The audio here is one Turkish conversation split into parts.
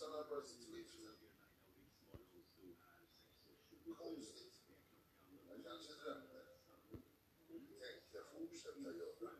sana basit geçti. O yüzden. Ajan Sedrem'de tek defa uçta tayyora.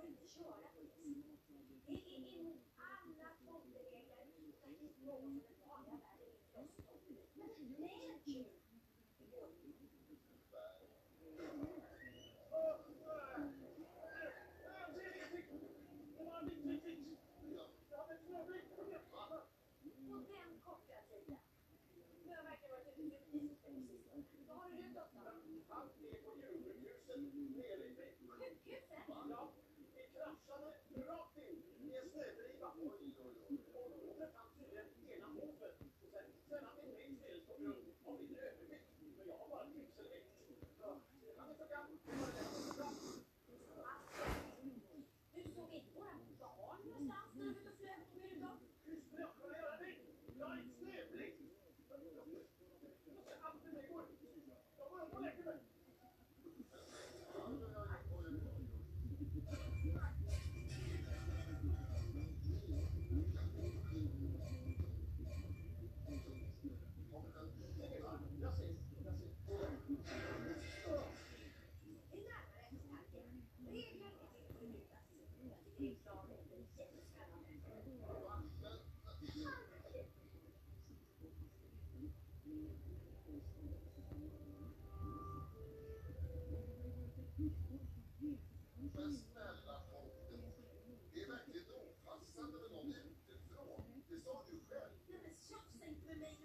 får inte köra på det sättet. Det är emot alla fonderegler.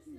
Ben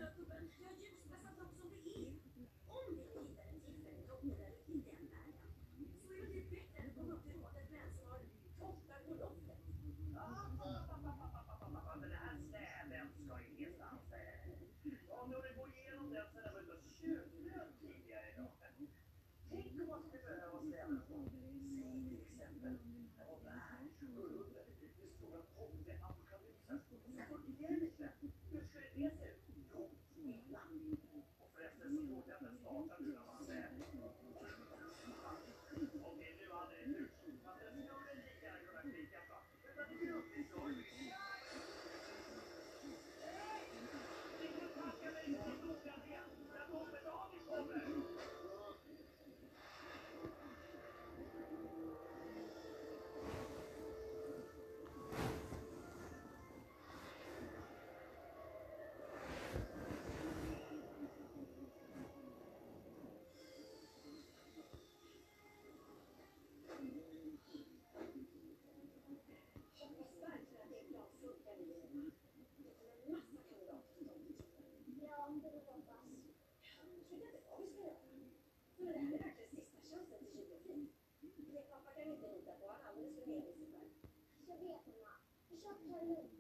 Çok